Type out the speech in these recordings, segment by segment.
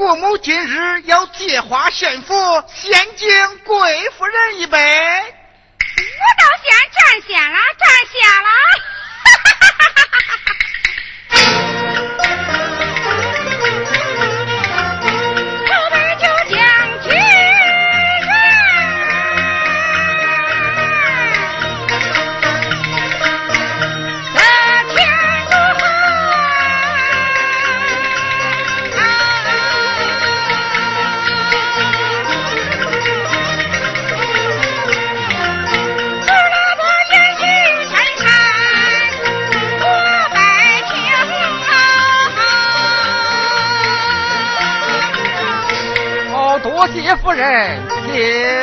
国母今日要借花献佛，先敬贵夫人一杯。我倒先占先了，占先了。诶谢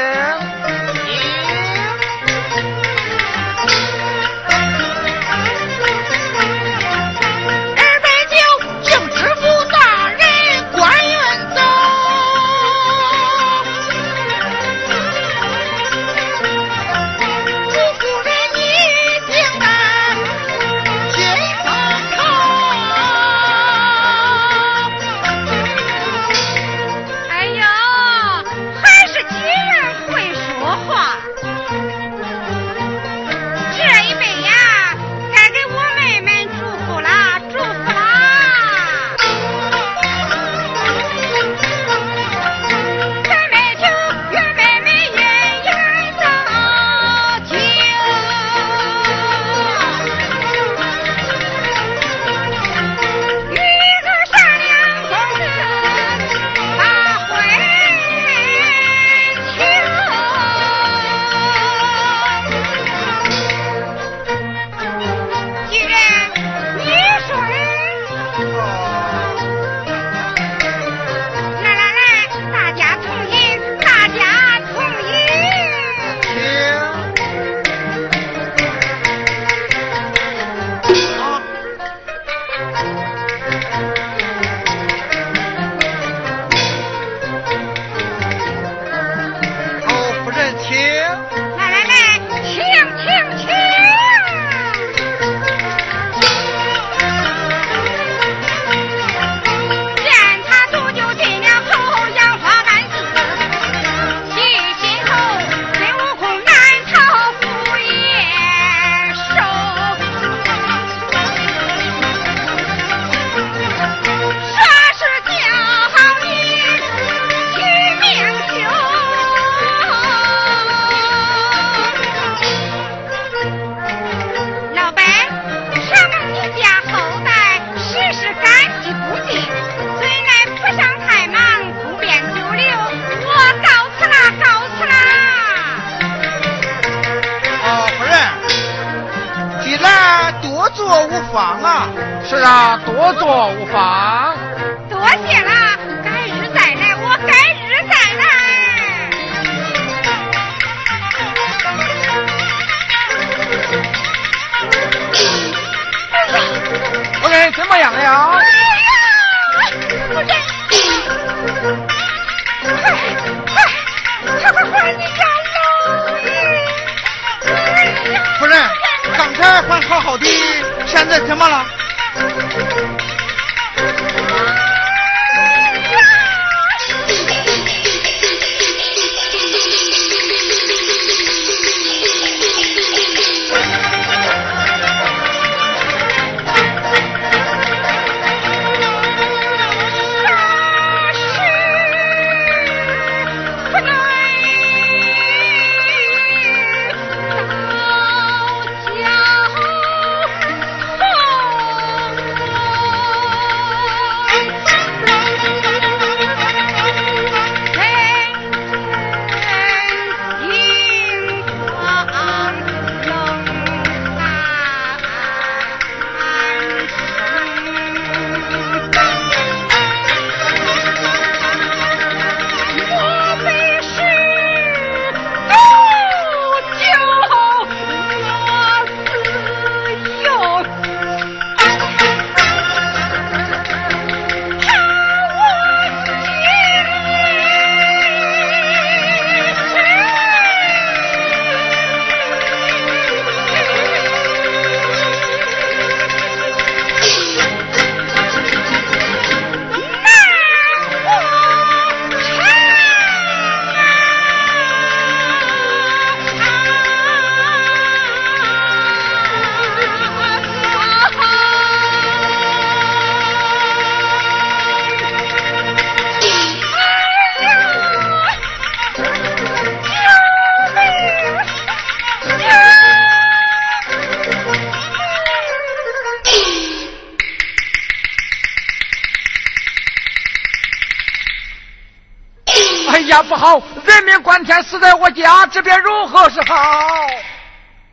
是啊多做无妨多谢了改日再来我改日再来夫人怎么样了夫人快快快快你呀！夫人刚才还好好的现在怎么了这便如何是好？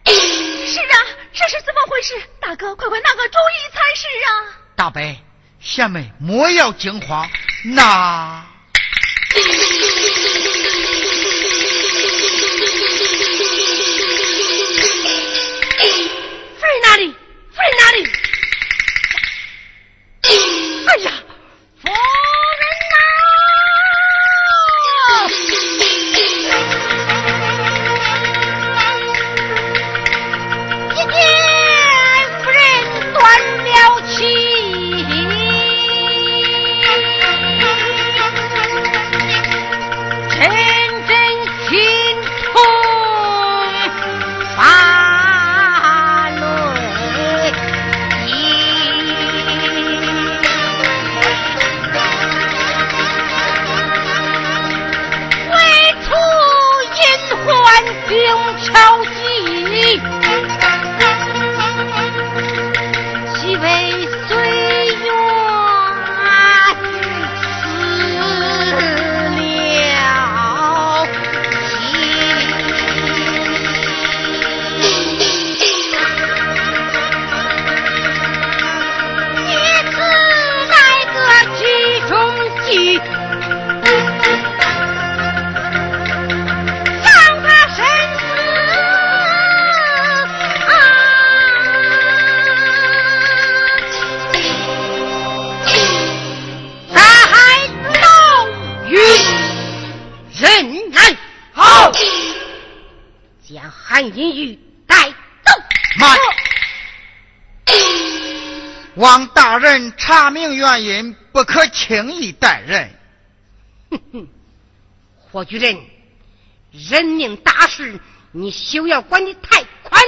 是啊，这是怎么回事？大哥，快快拿个主意才是啊！大伯，贤妹莫要惊慌，那。查明原因，不可轻易待人。哼哼，霍举人，人命大事，你休要管得太宽。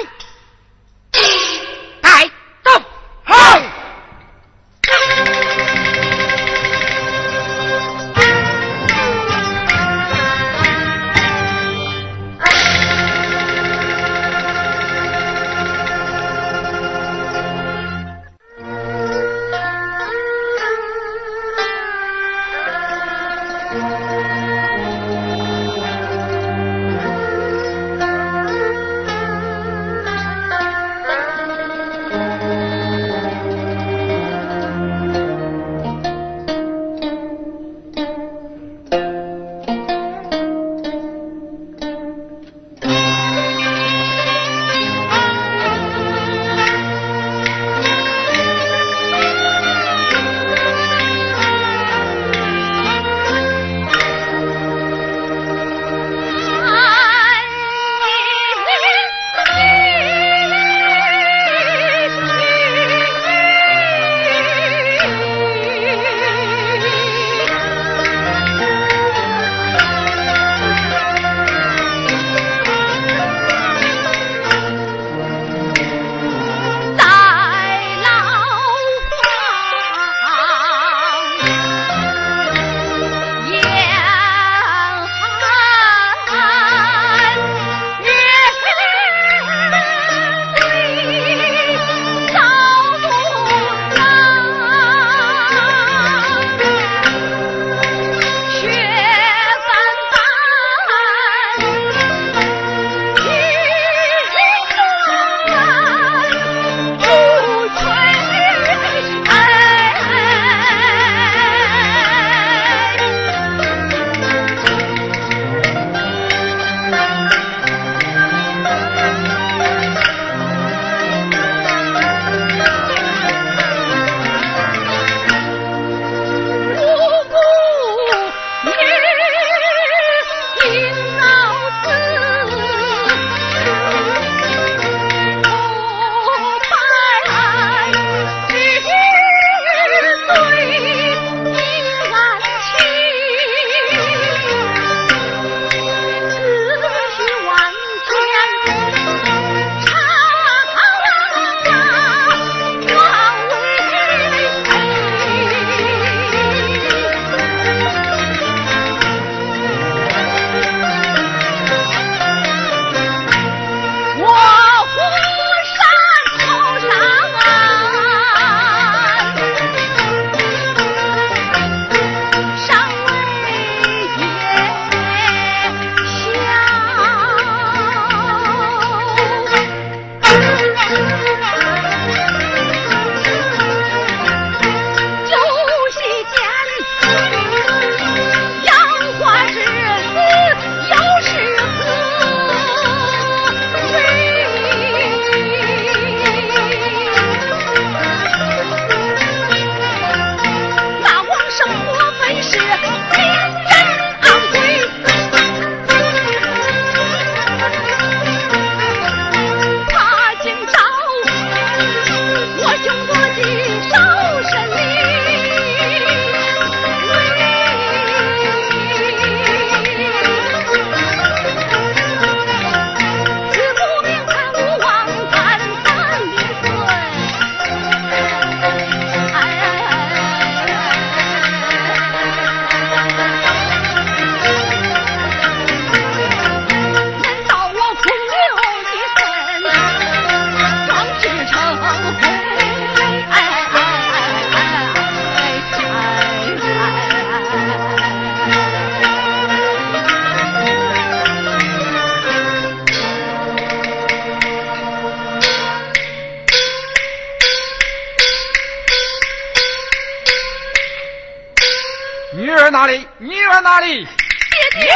哪里？女儿哪里？爹爹。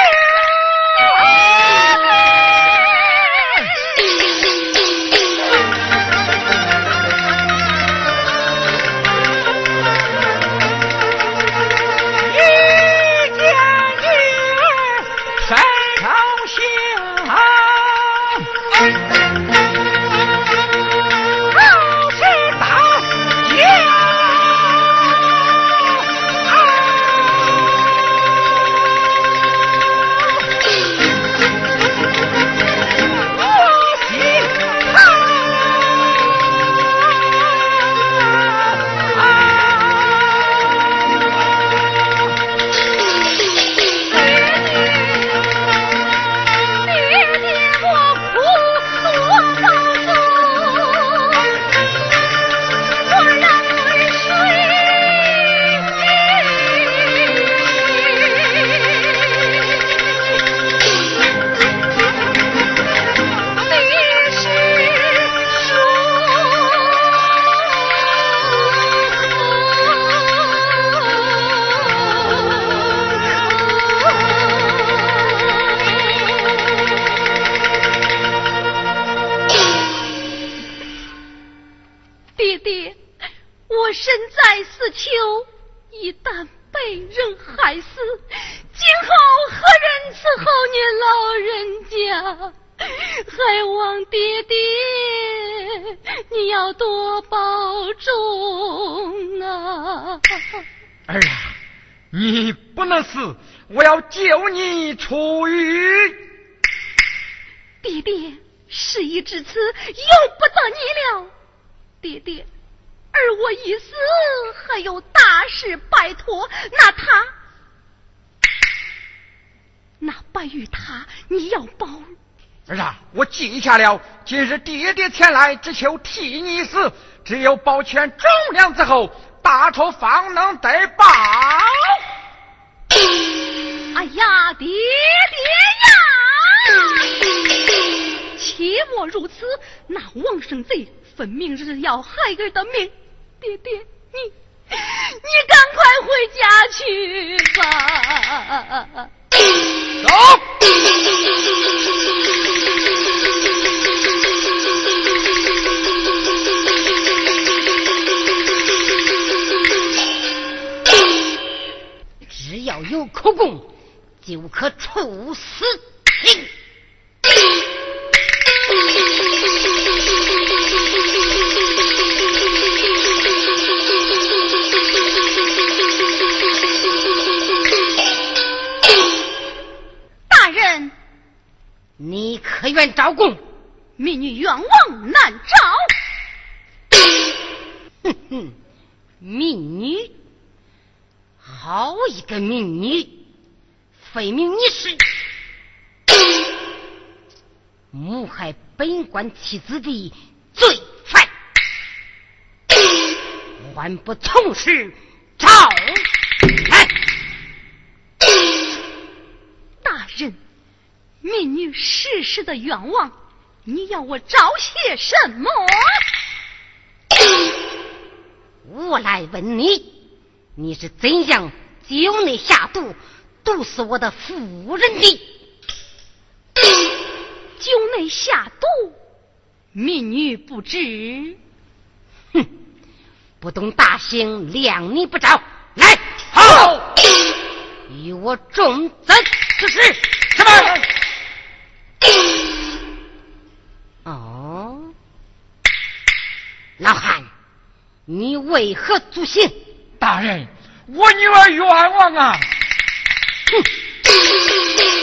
你老人家还望爹爹你要多保重啊儿啊你不能死我要救你出狱爹爹事已至此由不得你了。爹爹而我一死还有大事拜托那他下了，今日爹爹前来，只求替你死。只有保全忠良之后，大仇方能得报。哎呀，爹爹呀！切莫如此，那王生贼分明是要害儿的命。爹爹，你你赶快回家去吧。走。要有口供，就可处死你。你可愿招供？民女冤枉难招。哼哼，民女。好一个民女，非命你是谋害本官妻子的罪犯，还不从实招来。大人，民女事事的冤枉，你要我招些什么？我来问你。你是怎样酒内下毒，毒死我的夫人的？酒内下毒，民女不知。哼，不懂大刑，量你不着。来，好，与我重责之事。什么？哦，老汉，你为何诛心？大人，我女儿冤枉啊！哼。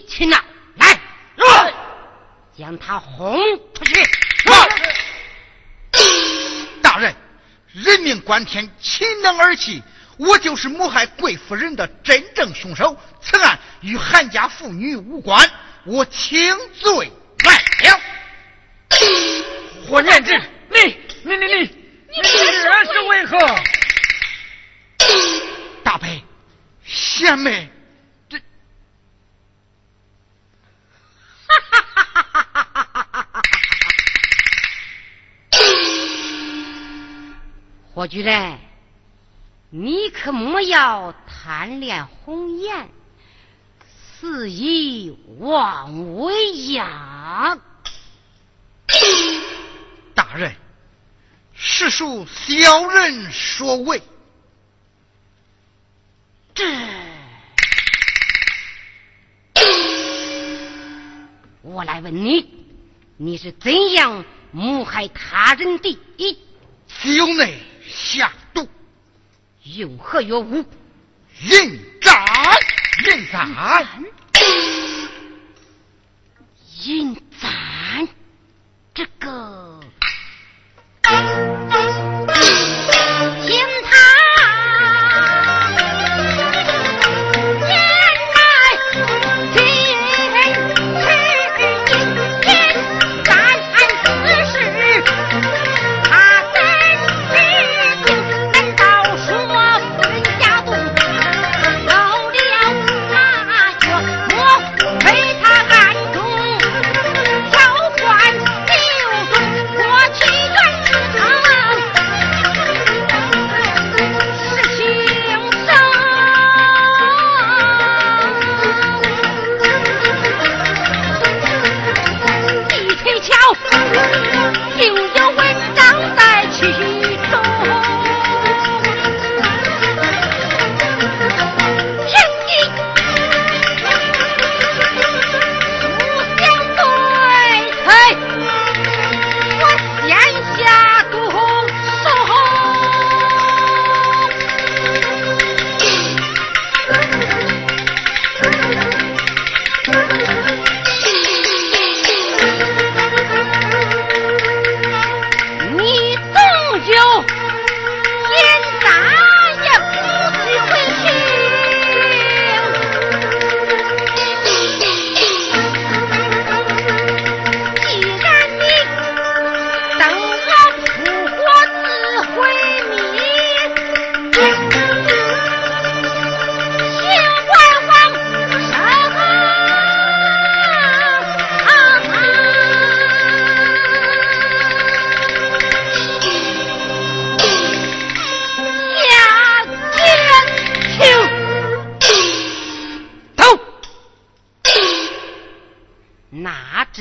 无理取闹，来，将他轰出去。大人，人命关天，岂能儿戏？我就是谋害贵夫人的真正凶手，此案与韩家妇女无关，我请罪来了。霍念之，你你你你你这是为何？大伯，贤妹，我计嘞，你可莫要贪恋红颜，肆意妄为呀！大人，实属小人所为。这。我来问你，你是怎样谋害他人的？兄弟。下毒，有何药物？应斩，应斩，应斩，这个。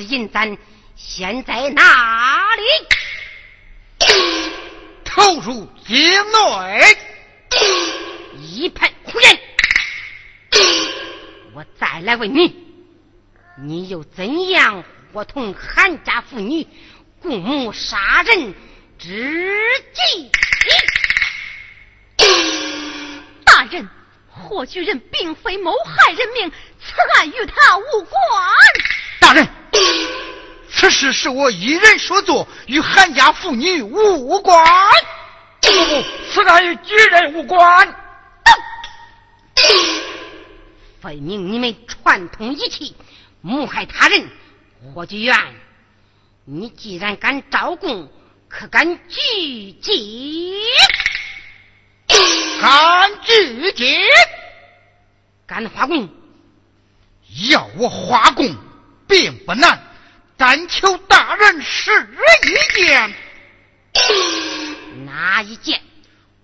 银簪现在哪里？投入井内。一派胡言！我再来问你，你又怎样伙同韩家妇女共谋杀人之计？大人，霍举人并非谋害人命，此案与他无关。大人。此事是我一人所做，与韩家妇女无关。不不，此案与举人无关。分明你们串通一气，谋害他人。霍举元，你既然敢招供，可敢拒绝？敢拒绝？敢花供？要我花供，并不难。但求大人示意见，哪一件？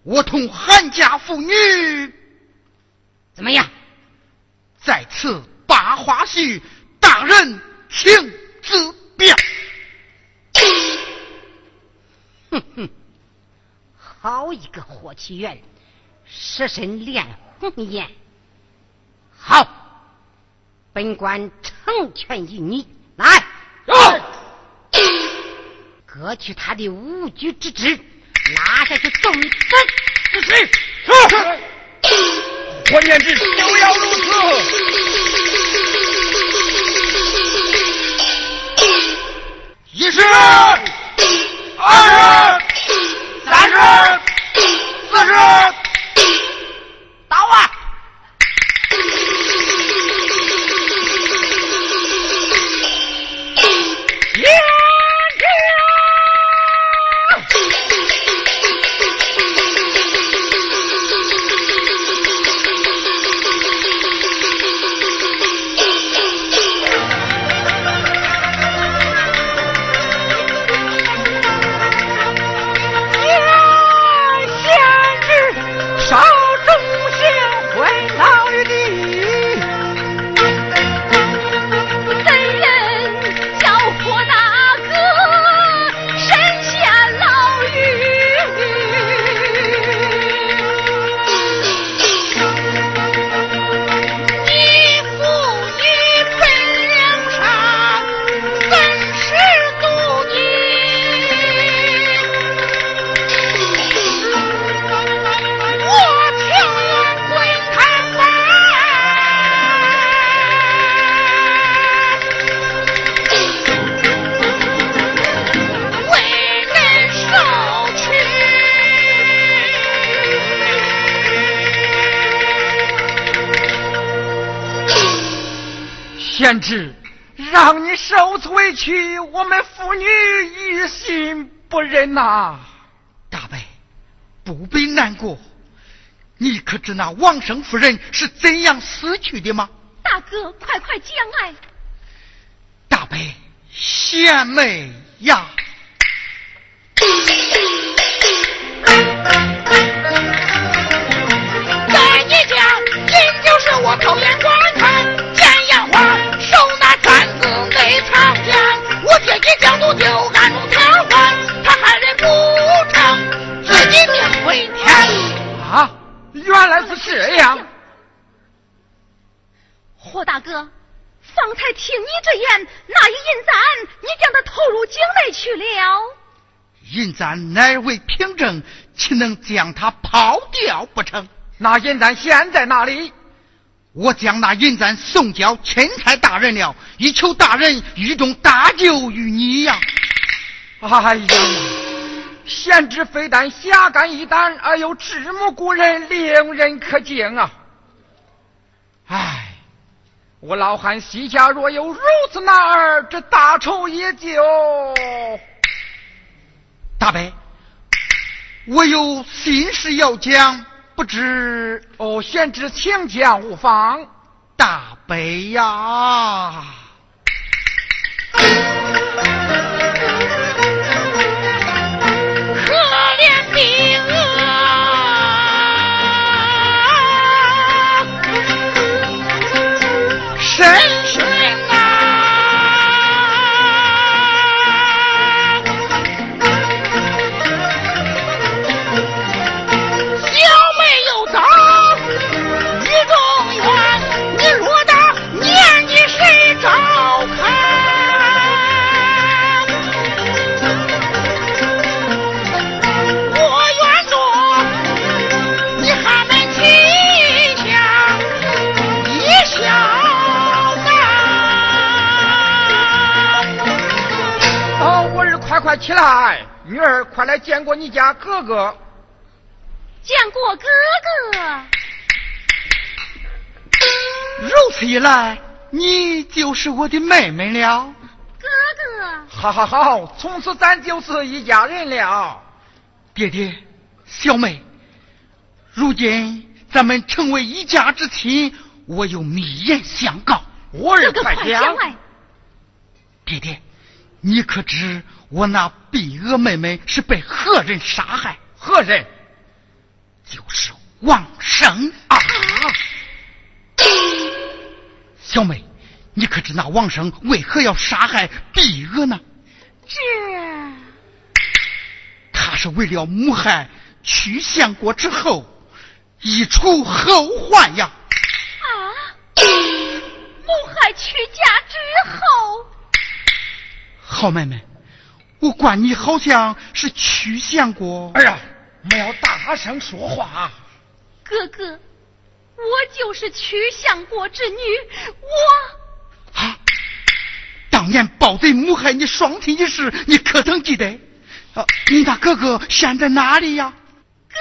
我同韩家妇女怎么样？在此把花絮，大人请自便。哼哼，好一个霍启元，舍身恋红颜。好，本官成全于你，来。割去他的无举之职，拿下去重死之事。是。换言之，就要如此。一十，二十，三十，四十。心不忍呐。大伯，不必难过。你可知那王生夫人是怎样死去的吗？大哥，快快讲来。大伯，贤妹呀。原来是这样。霍大哥，方才听你之言，那一银簪你将它投入井内去了。银簪乃为凭证，岂能将它抛掉不成？那银簪现在哪里？我将那银簪送交钦差大人了，以求大人狱中搭救于你呀！哎呀，贤侄非但侠肝义胆，而又智目过人，令人可敬啊！唉，我老汉膝下若有如此男儿，这大仇也就……大伯，我有心事要讲，不知哦，贤侄请讲无妨。大伯呀，快起来，女儿，快来见过你家哥哥。见过哥哥。如此一来，你就是我的妹妹了。哥哥。好好好，从此咱就是一家人了。爹爹，小妹，如今咱们成为一家之亲，我有密言相告。我儿快讲。爹爹，你可知？我那碧娥妹妹是被何人杀害？何人？就是王生啊！小妹，你可知那王生为何要杀害碧娥呢？这，他是为了母害曲相国之后，以除后患呀！啊！母害曲家好妹妹。我管你好像是曲相国。哎呀，不要大声说话。哥哥，我就是曲相国之女。我啊，当年暴贼谋害你双亲一事，你可曾记得？啊，你那哥哥现在哪里呀？哥哥。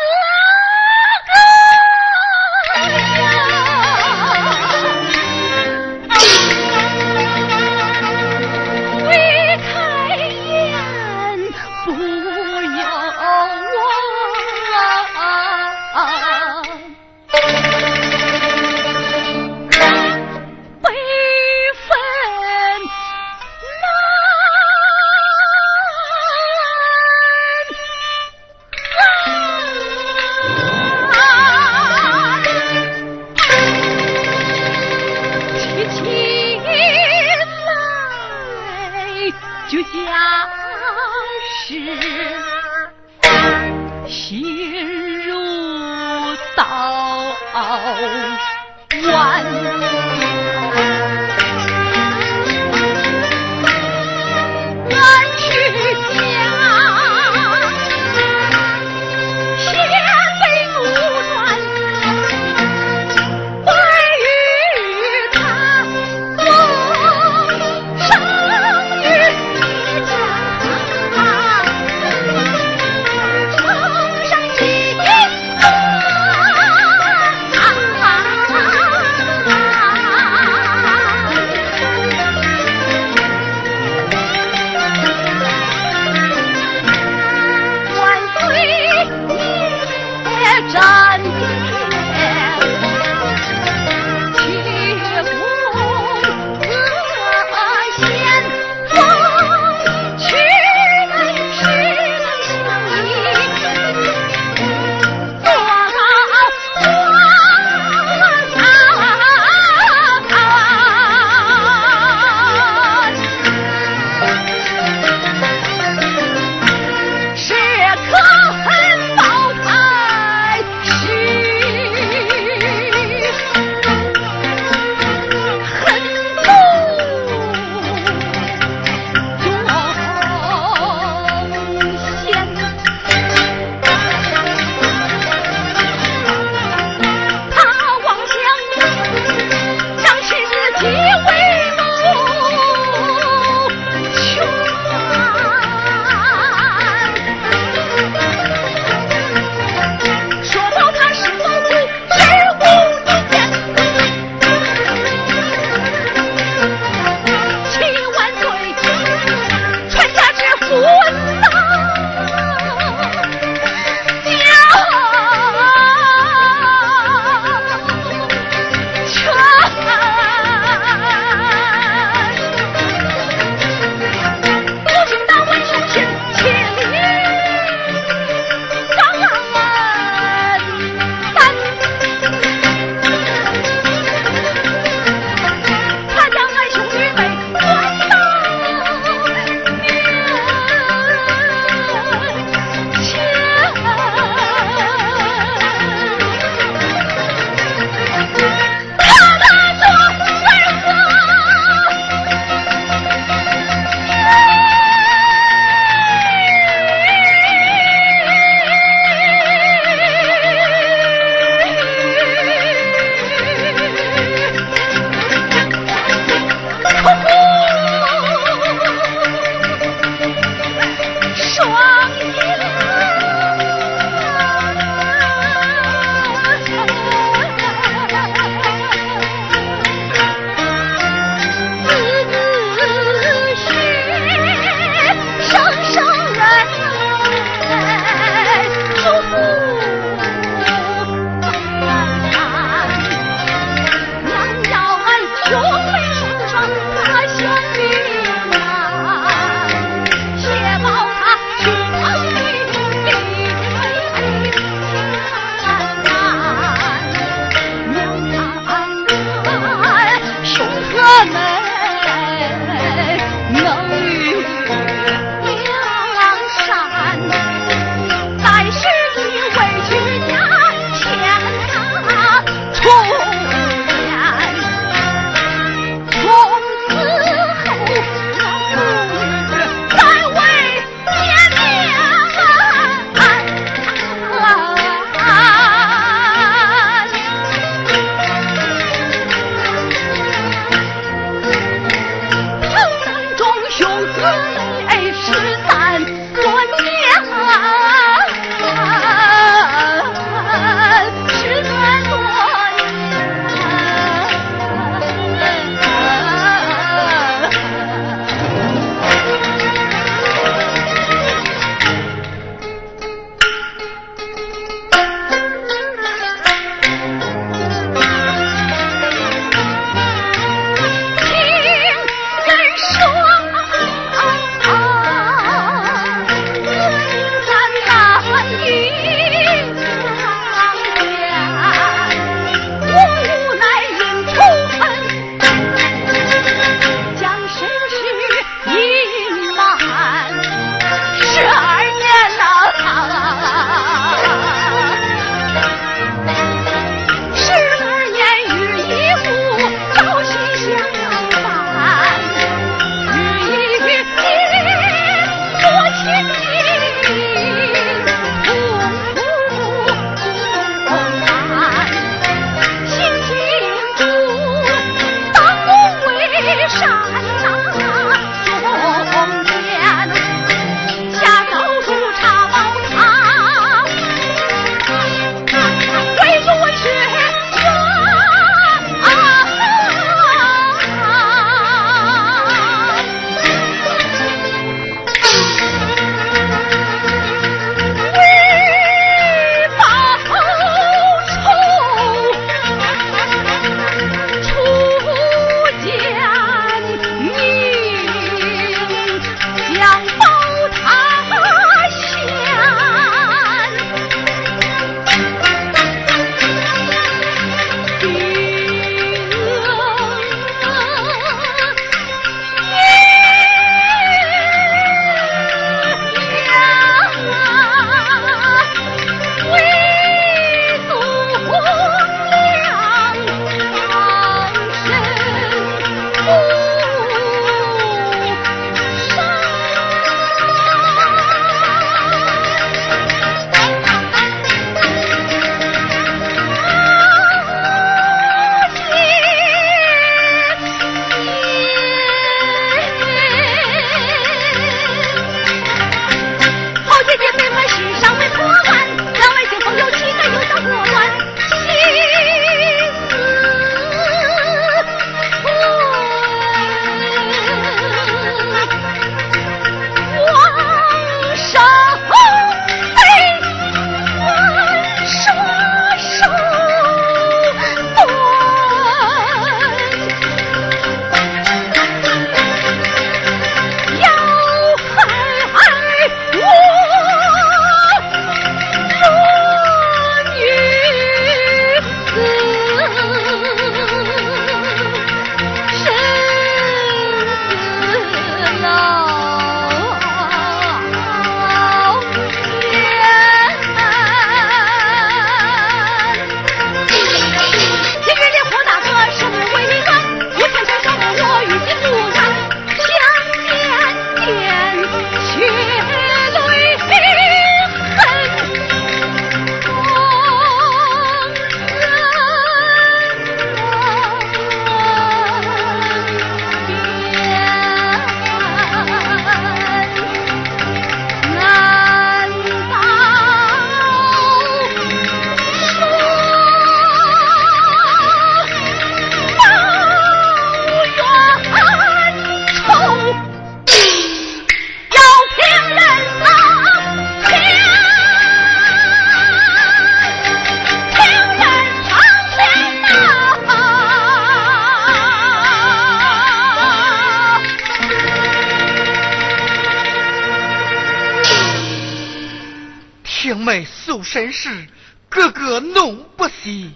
身世，哥哥怒不息，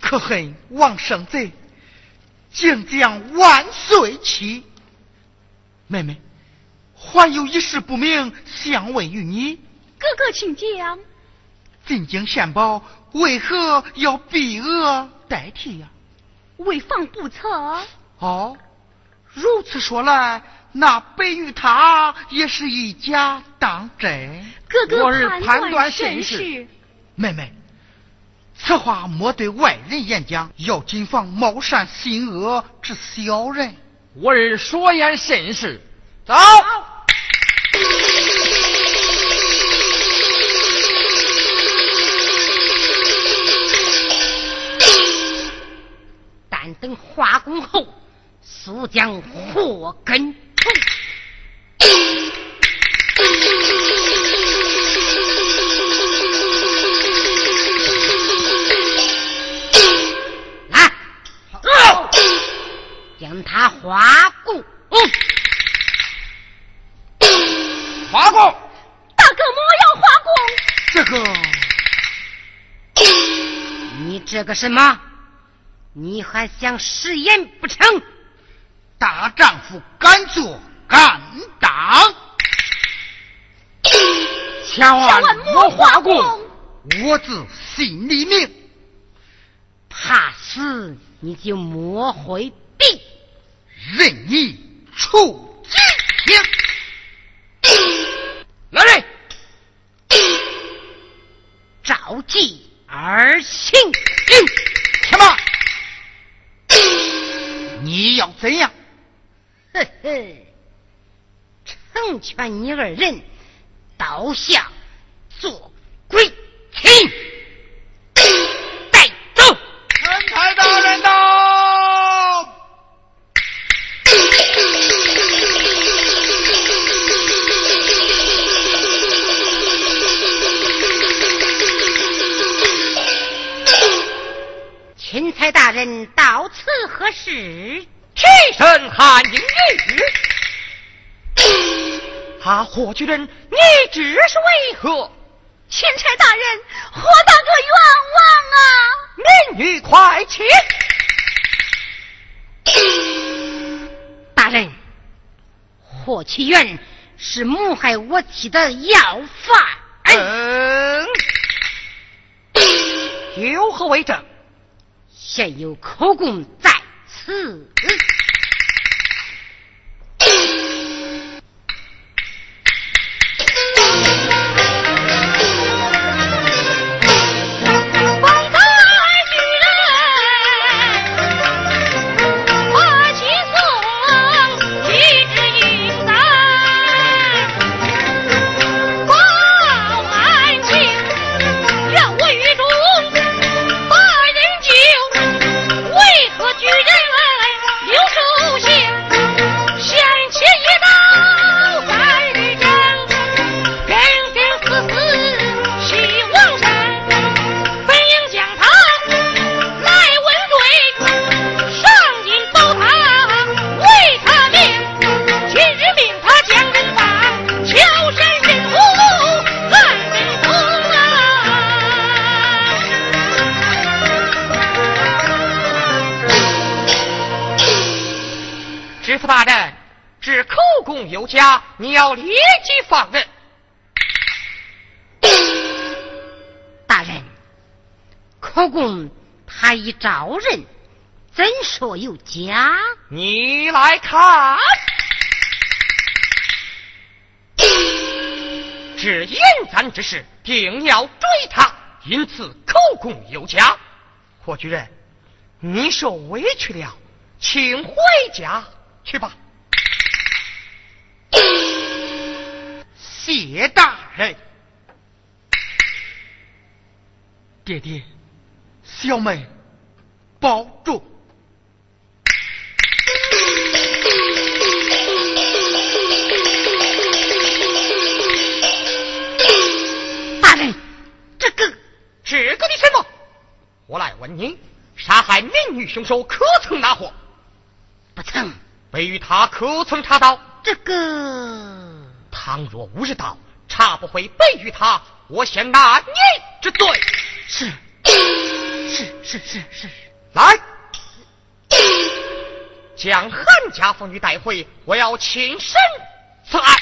可恨王生贼竟将万岁妻。妹妹，还有一事不明，想问于你。哥哥，请讲。进京献宝，为何要避额代替呀？为防不测。哦，如此说来，那白玉他也是一家当真。哥哥判断甚是。妹妹，此话莫对外人言讲，要谨防冒善心恶之小人。我儿说言甚是。走。但等化工后，速将祸根除。来，将他化工。化工，大哥莫要化工。这个，你这个什么？你还想食言不成？大丈夫敢做敢当。千万莫化工，我自心里明。怕死你就莫回避，任你处刑。来人，召集而行。什么？你要怎样？呵呵，成全你二人，倒下做鬼情。带走。陈太大人到。钦差大人到此何事？提审韩英玉。啊，霍举人，你这是为何？钦差大人，霍大哥冤枉啊！民女快起。大人，霍启元是谋害我妻的要犯。嗯，有何为证？现有口供在此。怎说有假？你来看，这引簪之事定要追他，因此口供有假。霍举人，你受委屈了，请回家去吧。谢大人，爹爹，小妹保重。我来问你，杀害民女凶手可曾拿货？不曾。被与他可曾查到？这个。倘若无日到，查不回背于他，我先拿你之罪。是是是是是，来，将汉家妇女带回，我要亲身此案。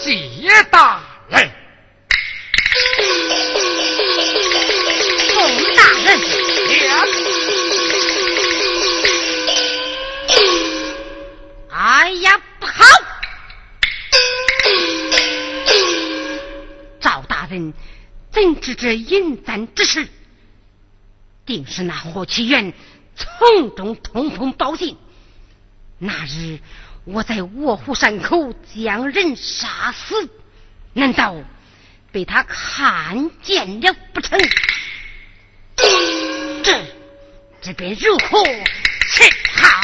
谢大人。哎呀，不好！赵大人怎知这引簪之事？定是那霍启元从中通风报信。那日我在卧虎山口将人杀死，难道被他看见了不成？这边如何是好？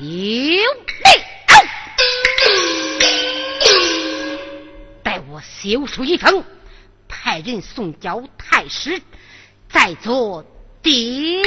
有理！待我修书一封，派人送交太师，再做定义。